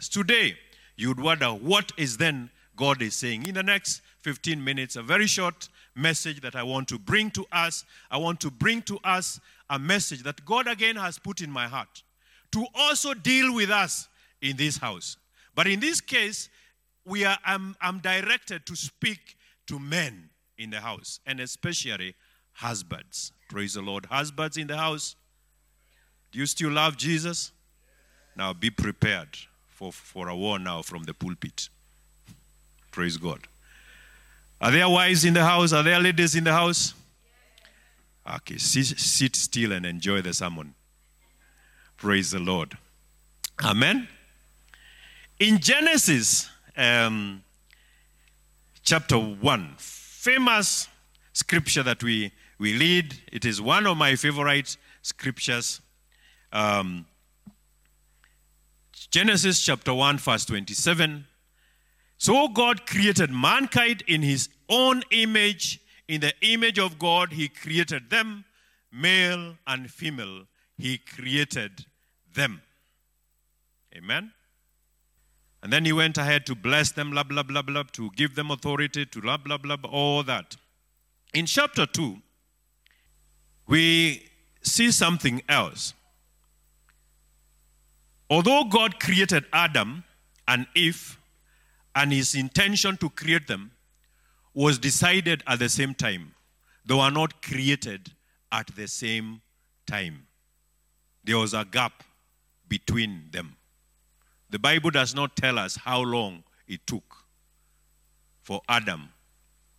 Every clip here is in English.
Today, you'd wonder what is then God is saying. In the next 15 minutes, a very short message that I want to bring to us. I want to bring to us a message that God again has put in my heart to also deal with us in this house. But in this case, we are, I'm, I'm directed to speak to men in the house, and especially husbands. Praise the Lord. Husbands in the house, do you still love Jesus? Now be prepared for, for a war now from the pulpit. Praise God. Are there wives in the house? Are there ladies in the house? Okay, sit, sit still and enjoy the sermon. Praise the Lord. Amen. In Genesis um, chapter 1, famous scripture that we, we read, it is one of my favorite scriptures. Um, Genesis chapter 1, verse 27. So God created mankind in his own image. In the image of God, he created them, male and female. He created them. Amen. And then he went ahead to bless them, blah, blah, blah, blah, to give them authority, to blah, blah, blah, all that. In chapter 2, we see something else. Although God created Adam and Eve, and his intention to create them was decided at the same time, they were not created at the same time. There was a gap between them. The Bible does not tell us how long it took for Adam,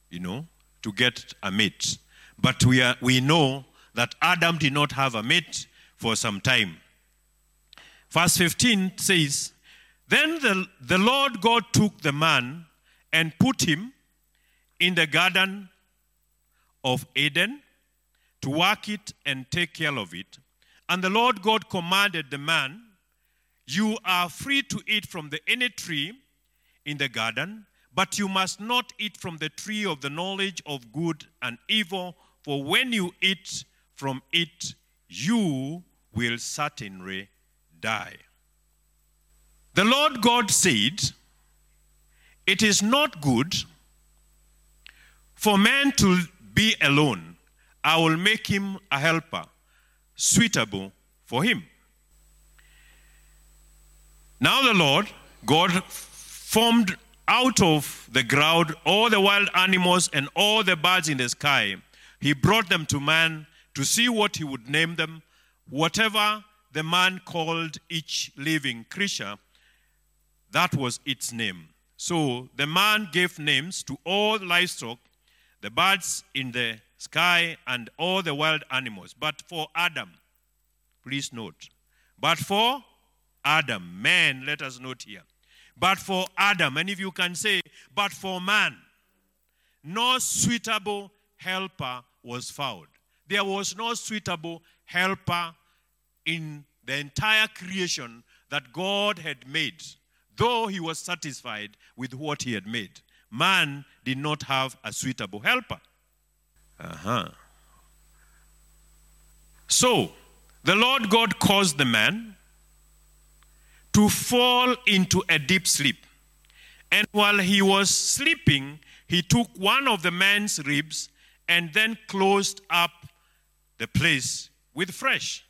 you know, to get a mate. But we, are, we know that Adam did not have a mate for some time. Verse 15 says, Then the, the Lord God took the man and put him in the garden of Eden to work it and take care of it. And the Lord God commanded the man, You are free to eat from the any tree in the garden, but you must not eat from the tree of the knowledge of good and evil, for when you eat from it, you will certainly die. The Lord God said, It is not good for man to be alone. I will make him a helper suitable for him. Now the Lord God formed out of the ground all the wild animals and all the birds in the sky. He brought them to man to see what he would name them. Whatever the man called each living creature, that was its name. So the man gave names to all livestock, the birds in the sky, and all the wild animals. But for Adam, please note, but for Adam, man, let us note here. But for Adam, and if you can say, but for man, no suitable helper was found. There was no suitable helper in the entire creation that God had made, though he was satisfied with what he had made. Man did not have a suitable helper. Uh-huh. So, the Lord God caused the man to fall into a deep sleep. And while he was sleeping, he took one of the man's ribs and then closed up the place with fresh.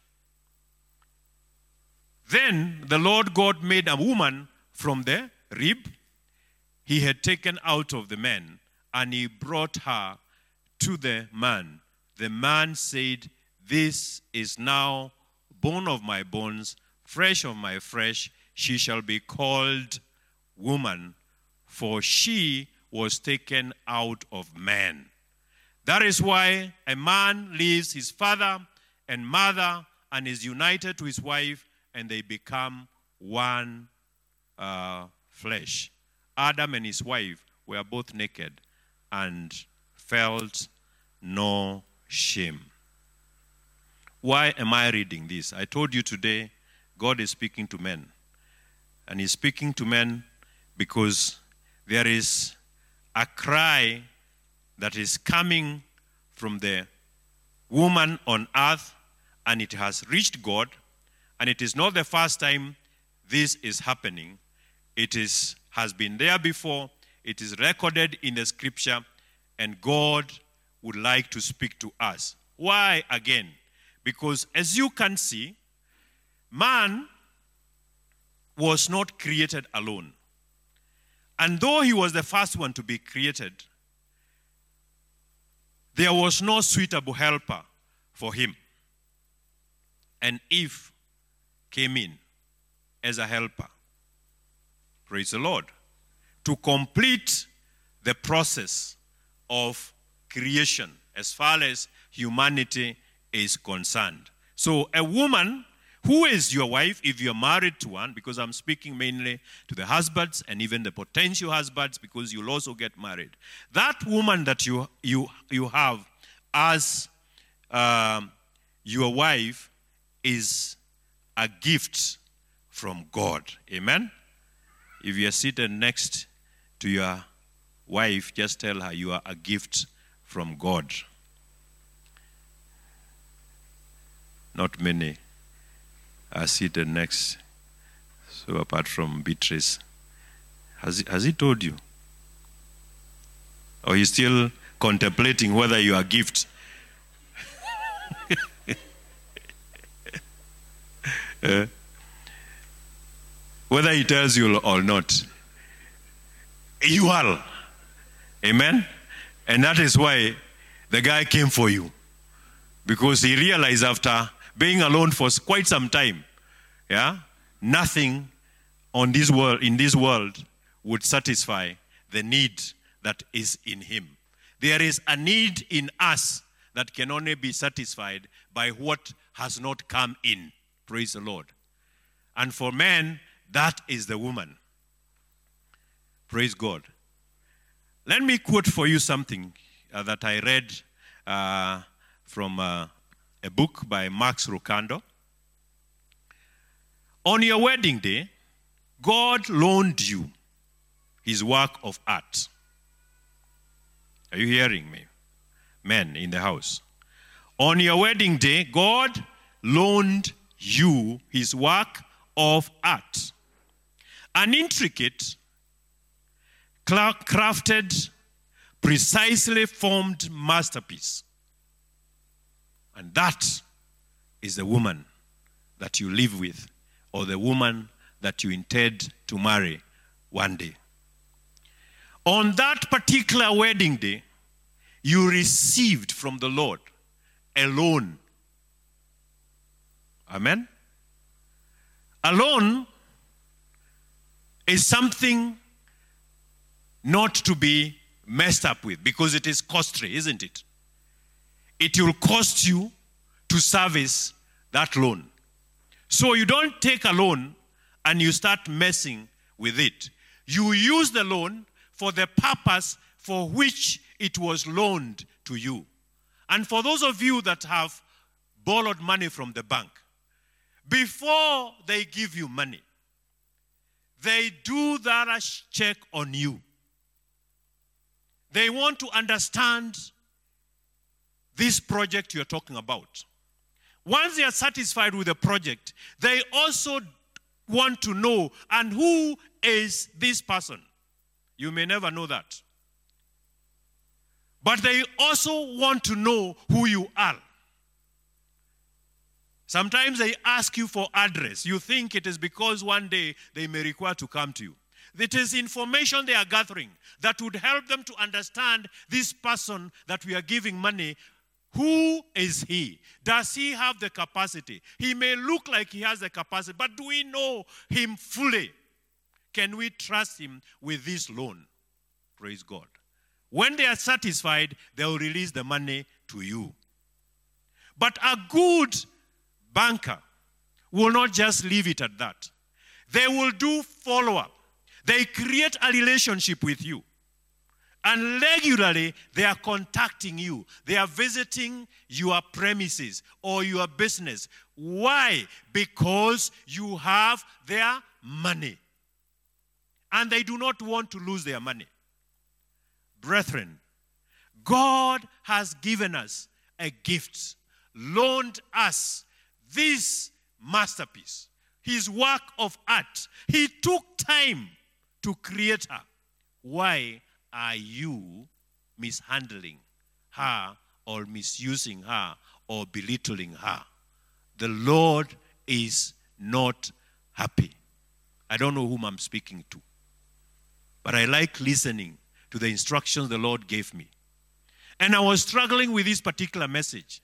Then the Lord God made a woman from the rib he had taken out of the man, and he brought her to the man. The man said, This is now bone of my bones, flesh of my flesh. She shall be called woman, for she was taken out of man. That is why a man leaves his father and mother and is united to his wife, and they become one uh, flesh. Adam and his wife were both naked and felt no shame. Why am I reading this? I told you today God is speaking to men. And He's speaking to men because there is a cry that is coming from the woman on earth and it has reached God. And it is not the first time this is happening. It is, has been there before, it is recorded in the scripture, and God would like to speak to us. Why again? Because as you can see, man was not created alone. And though he was the first one to be created, there was no suitable helper for him. And Eve came in as a helper. Praise the Lord. To complete the process of creation as far as humanity is concerned. So, a woman who is your wife if you're married to one, because I'm speaking mainly to the husbands and even the potential husbands, because you'll also get married. That woman that you, you, you have as um, your wife is a gift from God. Amen? If you're seated next to your wife, just tell her you are a gift from God. Not many are seated next. So apart from Beatrice, has has he told you? Or he's still contemplating whether you are a gift? Uh, whether he tells you or not, you are. Amen? And that is why the guy came for you. Because he realized after being alone for quite some time, yeah, nothing on this world, in this world would satisfy the need that is in him. There is a need in us that can only be satisfied by what has not come in. Praise the Lord. And for men, that is the woman. Praise God. Let me quote for you something uh, that I read uh, from uh, a book by Max Lucado. On your wedding day, God loaned you his work of art. Are you hearing me? Men in the house. On your wedding day, God loaned you his work of art. An intricate, crafted, precisely formed masterpiece and that is the woman that you live with or the woman that you intend to marry one day. On that particular wedding day, you received from the Lord a loan. Amen? A loan is something not to be messed up with because it is costly, isn't it? it will cost you to service that loan. So you don't take a loan and you start messing with it. You use the loan for the purpose for which it was loaned to you. And for those of you that have borrowed money from the bank, before they give you money, they do that check on you. They want to understand this project you're talking about. Once they are satisfied with the project, they also want to know, and who is this person? You may never know that. But they also want to know who you are. Sometimes they ask you for address. You think it is because one day they may require to come to you. It is information they are gathering that would help them to understand this person that we are giving money who is he? Does he have the capacity? He may look like he has the capacity, but do we know him fully? Can we trust him with this loan? Praise God. When they are satisfied, they will release the money to you. But a good banker will not just leave it at that. They will do follow up. They create a relationship with you. And regularly, they are contacting you. They are visiting your premises or your business. Why? Because you have their money. And they do not want to lose their money. Brethren, God has given us a gift, loaned us this masterpiece, his work of art. He took time to create her. Why are you mishandling her or misusing her or belittling her? The Lord is not happy. I don't know whom I'm speaking to, but I like listening to the instructions the Lord gave me. And I was struggling with this particular message,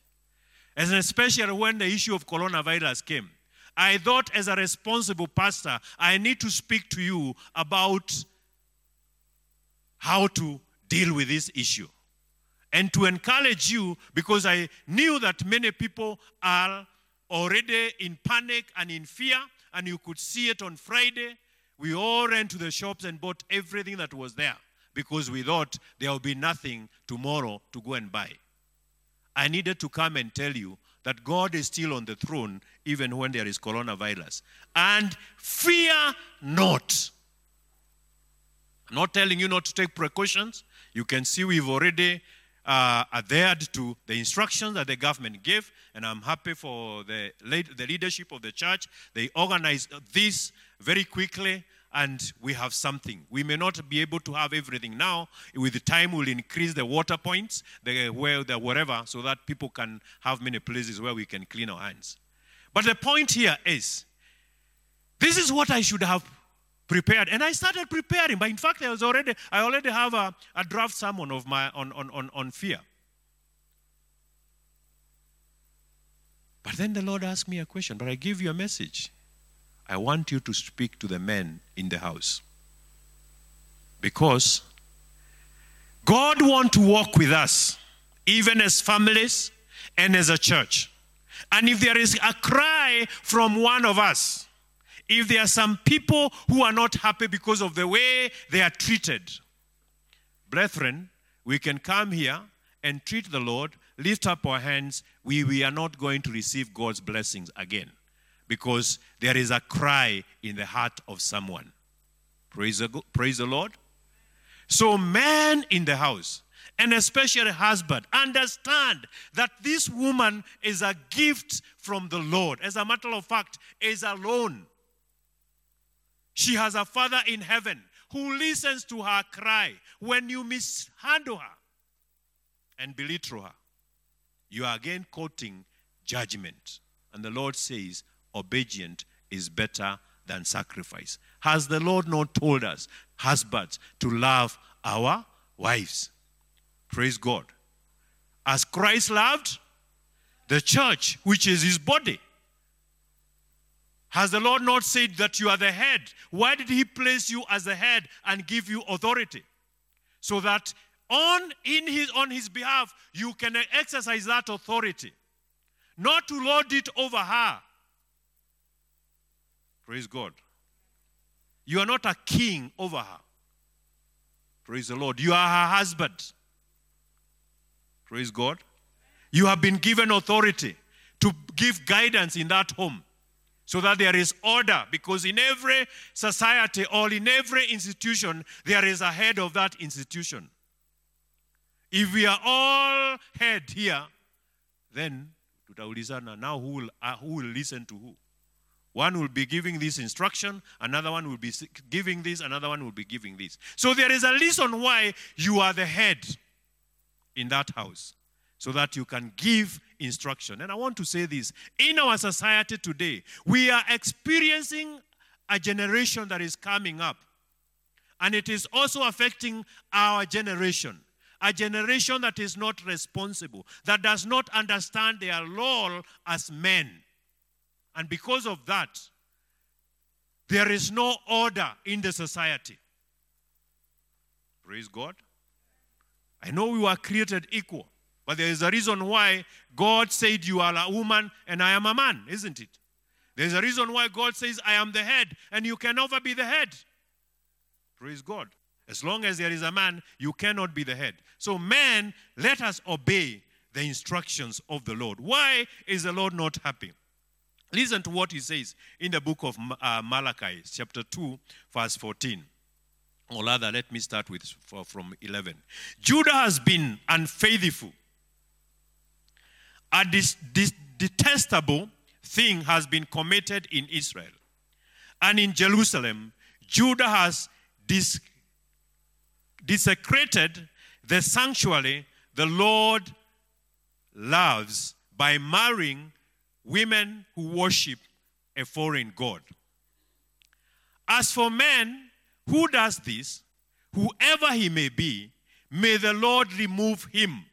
and especially when the issue of coronavirus came. I thought, as a responsible pastor, I need to speak to you about how to deal with this issue and to encourage you because I knew that many people are already in panic and in fear, and you could see it on Friday. We all ran to the shops and bought everything that was there because we thought there will be nothing tomorrow to go and buy. I needed to come and tell you that God is still on the throne even when there is coronavirus. And fear not. I'm not telling you not to take precautions. You can see we've already uh, adhered to the instructions that the government gave, and I'm happy for the, the leadership of the church. They organized this very quickly, and we have something. We may not be able to have everything now. With the time, we'll increase the water points, the well, the whatever, so that people can have many places where we can clean our hands. But the point here is, this is what I should have prepared. And I started preparing. But in fact, I was already, I already have a, a draft sermon of my on, on, on, on fear. But then the Lord asked me a question, but I give you a message. I want you to speak to the men in the house. Because God wants to walk with us, even as families and as a church. And if there is a cry from one of us, if there are some people who are not happy because of the way they are treated, brethren, we can come here and treat the Lord, lift up our hands. We, we are not going to receive God's blessings again because there is a cry in the heart of someone. Praise the, praise the Lord. So, man in the house, and especially husband, understand that this woman is a gift from the Lord. As a matter of fact, is alone. She has a father in heaven who listens to her cry. When you mishandle her and belittle her, you are again quoting judgment. And the Lord says, obedient is better than sacrifice. Has the Lord not told us, husbands, to love our wives? Praise God. As Christ loved the church, which is his body. Has the Lord not said that you are the head? Why did he place you as the head and give you authority? So that on in his on his behalf you can exercise that authority. Not to lord it over her. Praise God. You are not a king over her. Praise the Lord. You are her husband. Praise God. You have been given authority to give guidance in that home so that there is order because in every society or in every institution there is a head of that institution if we are all head here then now who will, uh, who will listen to who one will be giving this instruction another one will be giving this another one will be giving this so there is a reason why you are the head in that house so that you can give instruction. And I want to say this in our society today, we are experiencing a generation that is coming up, and it is also affecting our generation. A generation that is not responsible, that does not understand their role as men. And because of that, there is no order in the society. Praise God. I know we were created equal. But there is a reason why God said, You are a woman and I am a man, isn't it? There's a reason why God says, I am the head and you can never be the head. Praise God. As long as there is a man, you cannot be the head. So, men, let us obey the instructions of the Lord. Why is the Lord not happy? Listen to what he says in the book of uh, Malachi, chapter 2, verse 14. Or rather, let me start with from 11. Judah has been unfaithful a dis- dis- detestable thing has been committed in Israel. And in Jerusalem, Judah has dis- desecrated the sanctuary the Lord loves by marrying women who worship a foreign god. As for men, who does this, whoever he may be, may the Lord remove him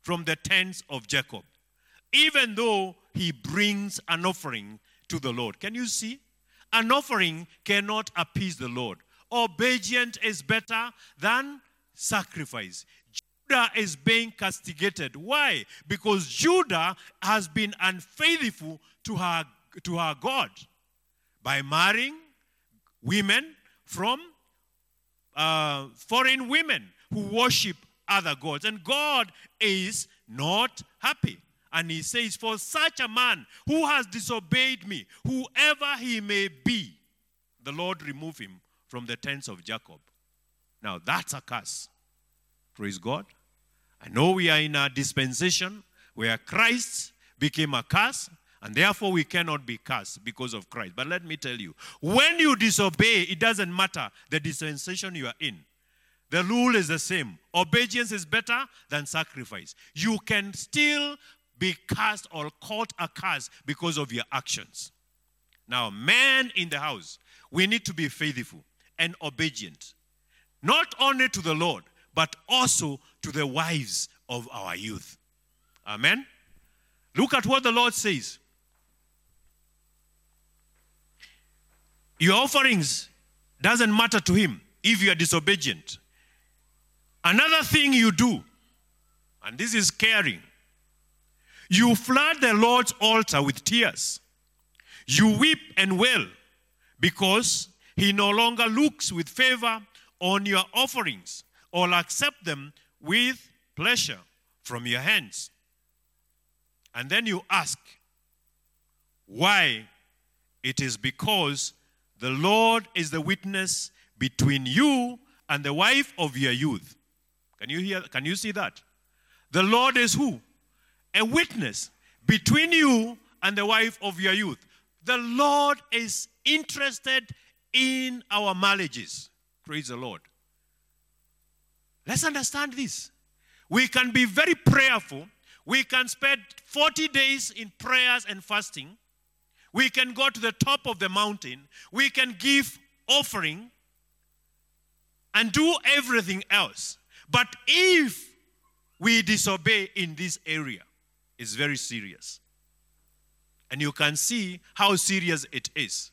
from the tents of Jacob, even though he brings an offering to the Lord. Can you see? An offering cannot appease the Lord. Obedience is better than sacrifice. Judah is being castigated. Why? Because Judah has been unfaithful to her, to her God by marrying women from uh, foreign women who worship other gods. And God is not happy. And he says, For such a man who has disobeyed me, whoever he may be, the Lord remove him from the tents of Jacob. Now that's a curse. Praise God. I know we are in a dispensation where Christ became a curse, and therefore we cannot be cursed because of Christ. But let me tell you, when you disobey, it doesn't matter the dispensation you are in. The rule is the same. Obedience is better than sacrifice. You can still be cursed or caught a curse because of your actions. Now, men in the house, we need to be faithful and obedient, not only to the Lord, but also to the wives of our youth. Amen. Look at what the Lord says. Your offerings doesn't matter to him if you are disobedient. Another thing you do, and this is caring, you flood the Lord's altar with tears. You weep and wail because he no longer looks with favor on your offerings or accept them with pleasure from your hands. And then you ask, why? It is because the Lord is the witness between you and the wife of your youth. Can you hear? Can you see that? The Lord is who? A witness between you and the wife of your youth. The Lord is interested in our marriages. Praise the Lord. Let's understand this. We can be very prayerful. We can spend 40 days in prayers and fasting. We can go to the top of the mountain. We can give offering and do everything else. But if we disobey in this area, it's very serious. And you can see how serious it is.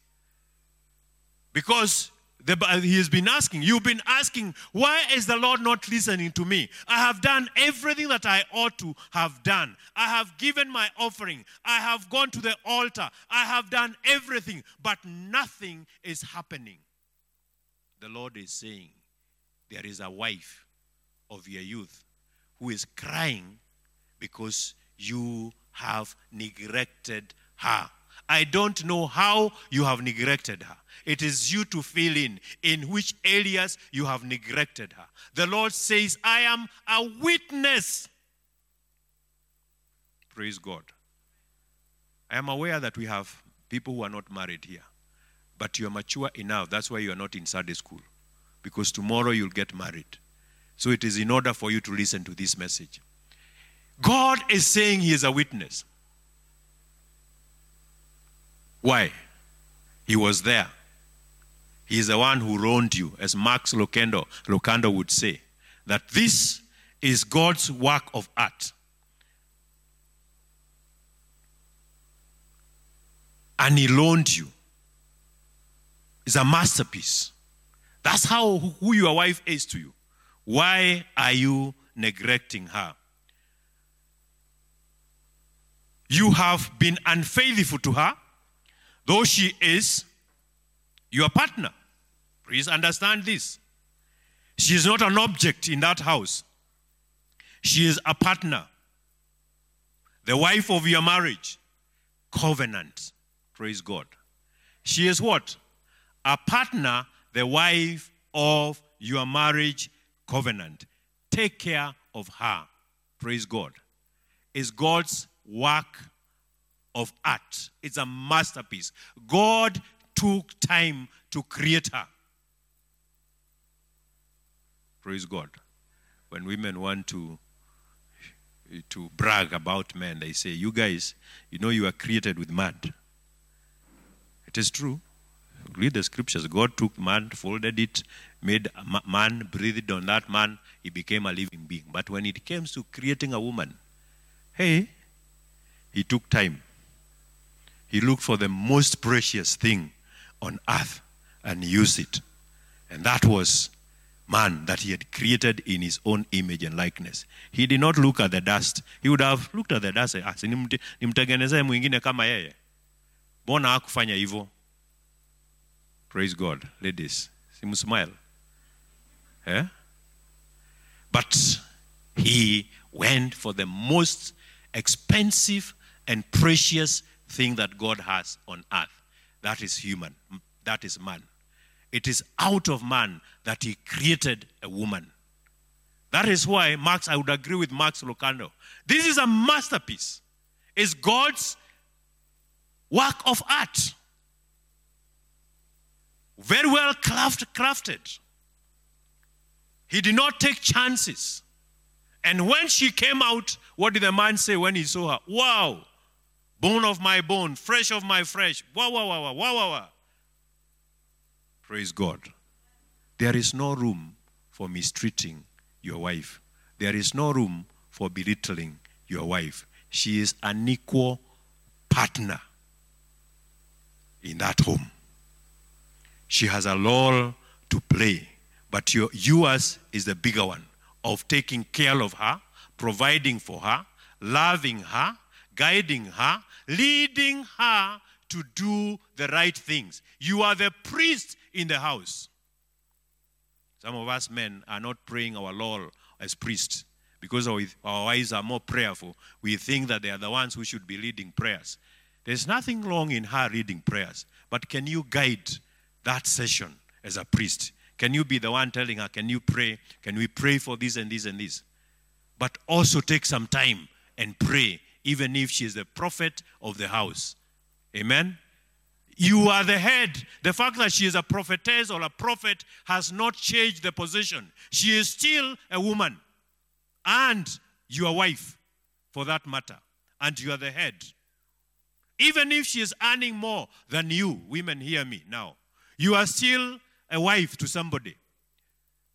Because the, uh, he has been asking, you've been asking, why is the Lord not listening to me? I have done everything that I ought to have done. I have given my offering. I have gone to the altar. I have done everything, but nothing is happening. The Lord is saying, there is a wife of your youth who is crying because you have neglected her. I don't know how you have neglected her. It is you to fill in in which areas you have neglected her. The Lord says, I am a witness. Praise God. I am aware that we have people who are not married here, but you are mature enough. That's why you are not in Sunday school, because tomorrow you'll get married. So it is in order for you to listen to this message. God is saying He is a witness. Why? He was there. He is the one who wronged you, as Max Lucado, Lucado would say, that this is God's work of art. And He loaned you. It's a masterpiece. That's how who your wife is to you. Why are you neglecting her? You have been unfaithful to her though she is your partner. Please understand this. She is not an object in that house, she is a partner, the wife of your marriage, covenant. Praise God. She is what? A partner, the wife of your marriage covenant. Take care of her. Praise God. Is God's work of art. It's a masterpiece. God took time to create her. Praise God. When women want to to brag about men, they say, "You guys, you know, you are created with mud." It is true. Read the scriptures. God took man, folded it, made man, breathed on that man. He became a living being. But when it comes to creating a woman, hey, he took time. He looked for the most precious thing on earth and used it. And that was man that he had created in his own image and likeness. He did not look at the dust. He would have looked at the dust and asked, nimtengenezee mwingine kama yeye. Mbona hakufanya hivyo? Praise God. Ladies, smile. Eh? But he went for the most expensive and precious thing that God has on earth. That is human. That is man. It is out of man that he created a woman. That is why Max, I would agree with Max Lucado. This is a masterpiece. It's God's work of art. Very well craft, crafted. He did not take chances. And when she came out, what did the man say when he saw her? Wow, bone of my bone, flesh of my flesh. Wow, wow, wow, wow, wow, wow. Praise God. There is no room for mistreating your wife. There is no room for belittling your wife. She is an equal partner in that home. She has a role to play, but your, yours is the bigger one of taking care of her, providing for her, loving her, guiding her, leading her to do the right things. You are the priest in the house. Some of us men are not praying our Lord as priests because our, our wives are more prayerful. We think that they are the ones who should be leading prayers. There's nothing wrong in her reading prayers, but can you guide that session as a priest? Can you be the one telling her, Can you pray? Can we pray for this and this and this? But also take some time and pray, even if she is the prophet of the house. Amen? You are the head. The fact that she is a prophetess or a prophet has not changed the position. She is still a woman and your wife, for that matter. And you are the head. Even if she is earning more than you, women, hear me now. You are still a wife to somebody.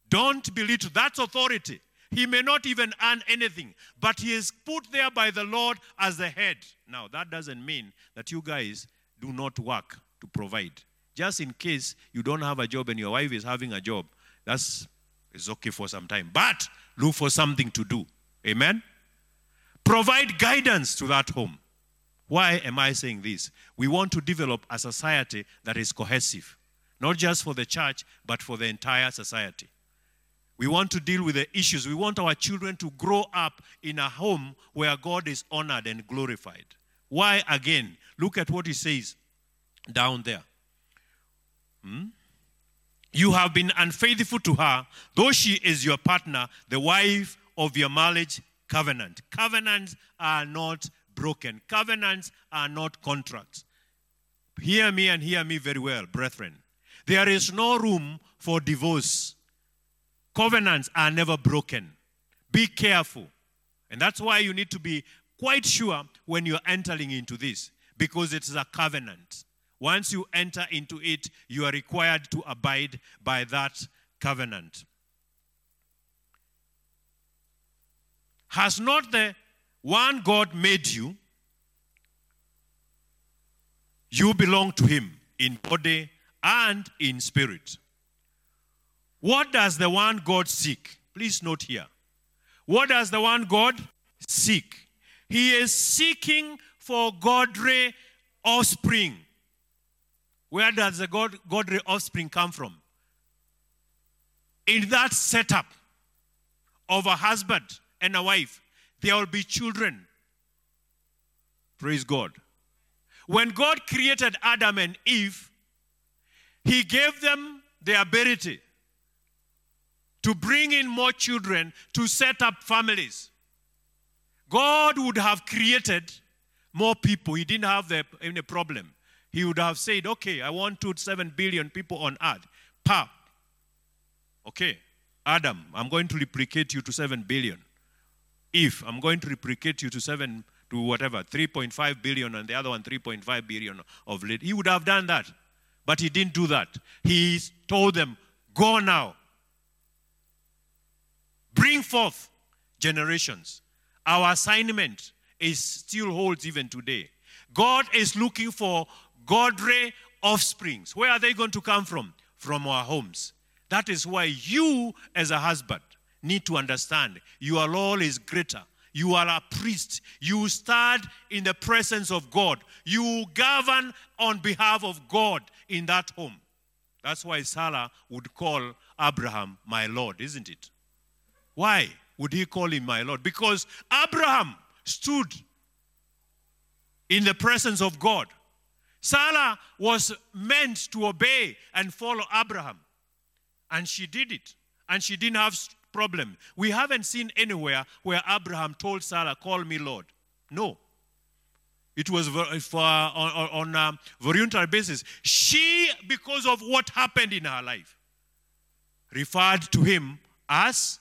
Don't belittle that's authority. He may not even earn anything, but he is put there by the Lord as the head. Now, that doesn't mean that you guys do not work to provide. Just in case you don't have a job and your wife is having a job, that's it's okay for some time. But look for something to do. Amen? Provide guidance to that home. Why am I saying this? We want to develop a society that is cohesive, not just for the church, but for the entire society. We want to deal with the issues. We want our children to grow up in a home where God is honored and glorified. Why again? Look at what he says down there. Hmm? You have been unfaithful to her, though she is your partner, the wife of your marriage covenant. Covenants are not broken, covenants are not contracts. Hear me and hear me very well, brethren. There is no room for divorce. Covenants are never broken. Be careful. And that's why you need to be quite sure when you're entering into this, because it's a covenant. Once you enter into it, you are required to abide by that covenant. Has not the one God made you? You belong to Him in body and in spirit. What does the one God seek? Please note here. What does the one God seek? He is seeking for godly offspring. Where does the God, godly offspring come from? In that setup of a husband and a wife, there will be children. Praise God. When God created Adam and Eve, He gave them the ability to bring in more children to set up families. God would have created more people. He didn't have the, any problem he would have said, okay, I want to 7 billion people on earth. Pa. Okay. Adam, I'm going to replicate you to 7 billion. If I'm going to replicate you to 7 to whatever, 3.5 billion and the other one 3.5 billion of lead, he would have done that. But he didn't do that. He told them, Go now. Bring forth generations. Our assignment is still holds even today. God is looking for godly offsprings. Where are they going to come from? From our homes. That is why you, as a husband, need to understand your role is greater. You are a priest. You stand in the presence of God. You govern on behalf of God in that home. That's why Sarah would call Abraham my Lord, isn't it? Why would he call him my Lord? Because Abraham stood in the presence of God. Sarah was meant to obey and follow Abraham. And she did it. And she didn't have problem. We haven't seen anywhere where Abraham told Sarah, Call me Lord. No. It was for, on, on a voluntary basis. She, because of what happened in her life, referred to him as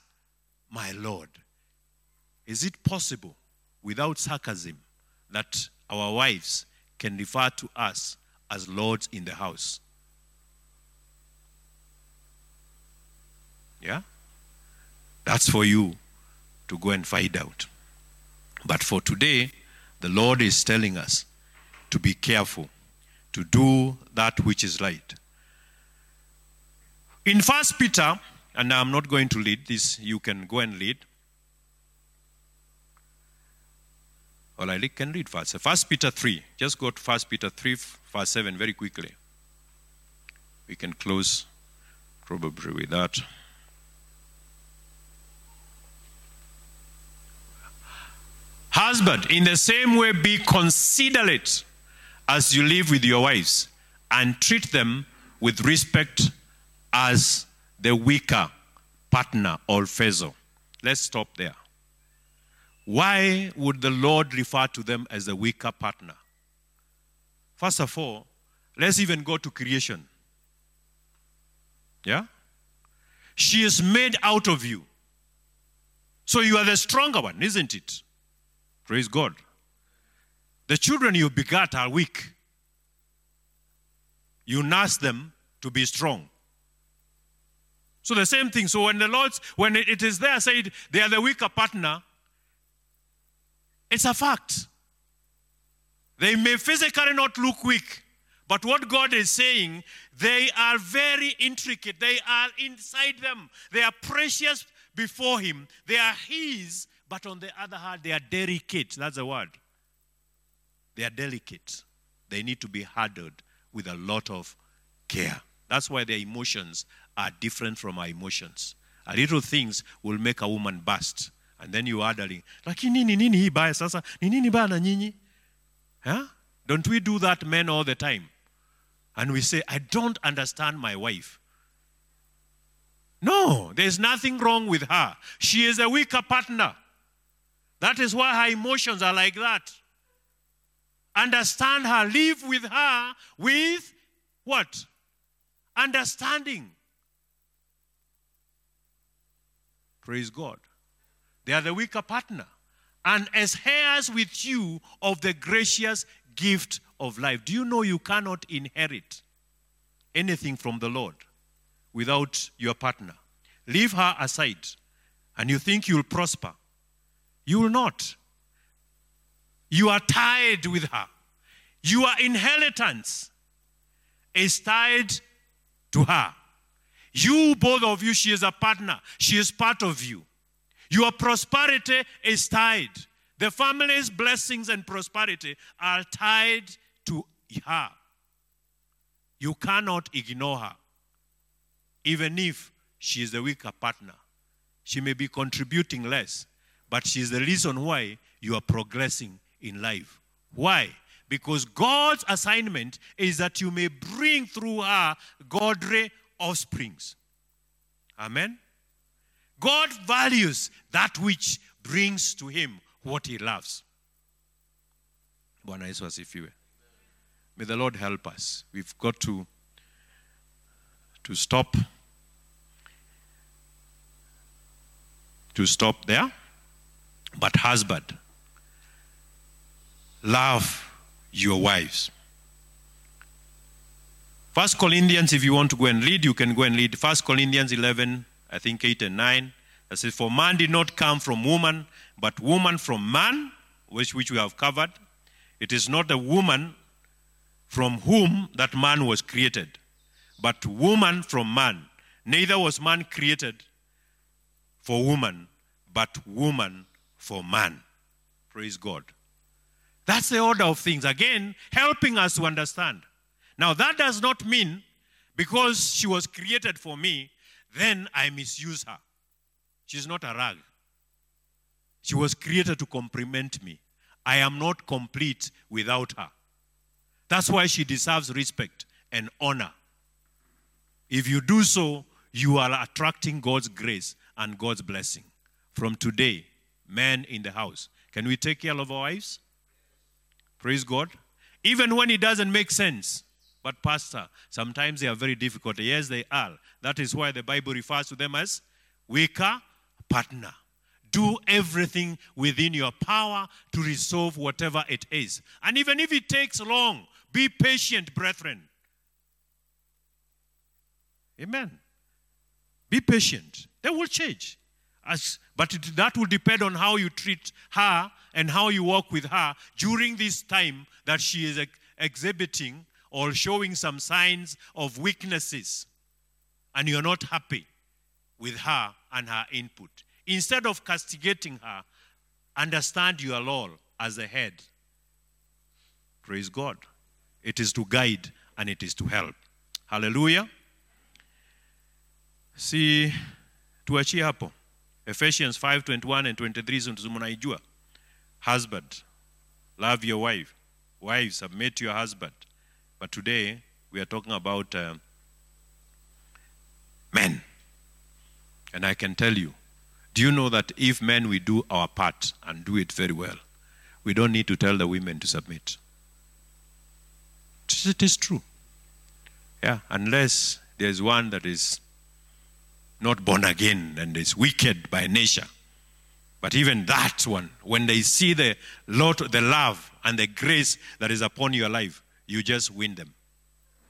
my Lord. Is it possible, without sarcasm, that our wives can refer to us as lords in the house? Yeah? That's for you to go and find out. But for today, the Lord is telling us to be careful, to do that which is right. In First Peter, and I'm not going to lead this, you can go and lead. Well, I can read first. First Peter 3. Just go to First Peter 3, verse 7 very quickly. We can close probably with that. Husband, in the same way, be considerate as you live with your wives and treat them with respect as the weaker partner or fellow. Let's stop there. Why would the Lord refer to them as a weaker partner? First of all, let's even go to creation. Yeah? She is made out of you. So you are the stronger one, isn't it? Praise God. The children you begat are weak. You nurse them to be strong. So the same thing. So when the Lord's, when it is there said they are the weaker partner, it's a fact. They may physically not look weak, but what God is saying, they are very intricate. They are inside them. They are precious before Him. They are His, but on the other hand, they are delicate. That's the word. They are delicate. They need to be handled with a lot of care. That's why their emotions are different from our emotions. A little things will make a woman burst. And then you are like, lakini ni nini hii baya sasa? Ni nini baya na nyinyi? Huh? Don't we do that men all the time? And we say, I don't understand my wife. No, there's nothing wrong with her. She is a weaker partner. That is why her emotions are like that. Understand her, live with her with what? Understanding. Praise God. They are the weaker partner. And as heirs with you of the gracious gift of life. Do you know you cannot inherit anything from the Lord without your partner? Leave her aside, and you think you'll prosper. You will not. You are tied with her. Your inheritance is tied to her. You, both of you, she is a partner. She is part of you. Your prosperity is tied. The family's blessings and prosperity are tied to her. You cannot ignore her, even if she is the weaker partner. She may be contributing less, but she is the reason why you are progressing in life. Why? Because God's assignment is that you may bring through her godly offsprings. Amen? God values that which brings to him what he loves. Bwana Yesu asifiwe. May the Lord help us. We've got to, to stop to stop there. But, husband, love your wives. First Corinthians, if you want to go and read, you can go and read First Corinthians 11, I think 8 and 9. That says, For man did not come from woman, but woman from man, which, which we have covered. It is not a woman from whom that man was created, but woman from man. Neither was man created for woman, but woman for man. Praise God. That's the order of things. Again, helping us to understand. Now, that does not mean because she was created for me, then I misuse her. She's not a rag. She was created to complement me. I am not complete without her. That's why she deserves respect and honor. If you do so, you are attracting God's grace and God's blessing. From today, men in the house, can we take care of our wives? Praise God. Even when it doesn't make sense. But, Pastor, sometimes they are very difficult. Yes, they are. That is why the Bible refers to them as weaker partner. Do everything within your power to resolve whatever it is. And even if it takes long, be patient, brethren. Amen. Be patient. They will change. As, but it, that will depend on how you treat her and how you work with her during this time that she is ex- exhibiting or showing some signs of weaknesses and you're not happy with her and her input. Instead of castigating her, understand your role as a head. Praise God. It is to guide and it is to help. Hallelujah. Si tuachie hapo. Ephesians 5:21 and 23 mnaijua. Husband, love your wife. Wives, submit to your husband. But today we are talking about uh, men. And I can tell you, do you know that if men we do our part and do it very well, we don't need to tell the women to submit. It is true. Yeah, unless there's one that is not born again and is wicked by nature. But even that one, when they see the Lord, the love and the grace that is upon your life, you just win them.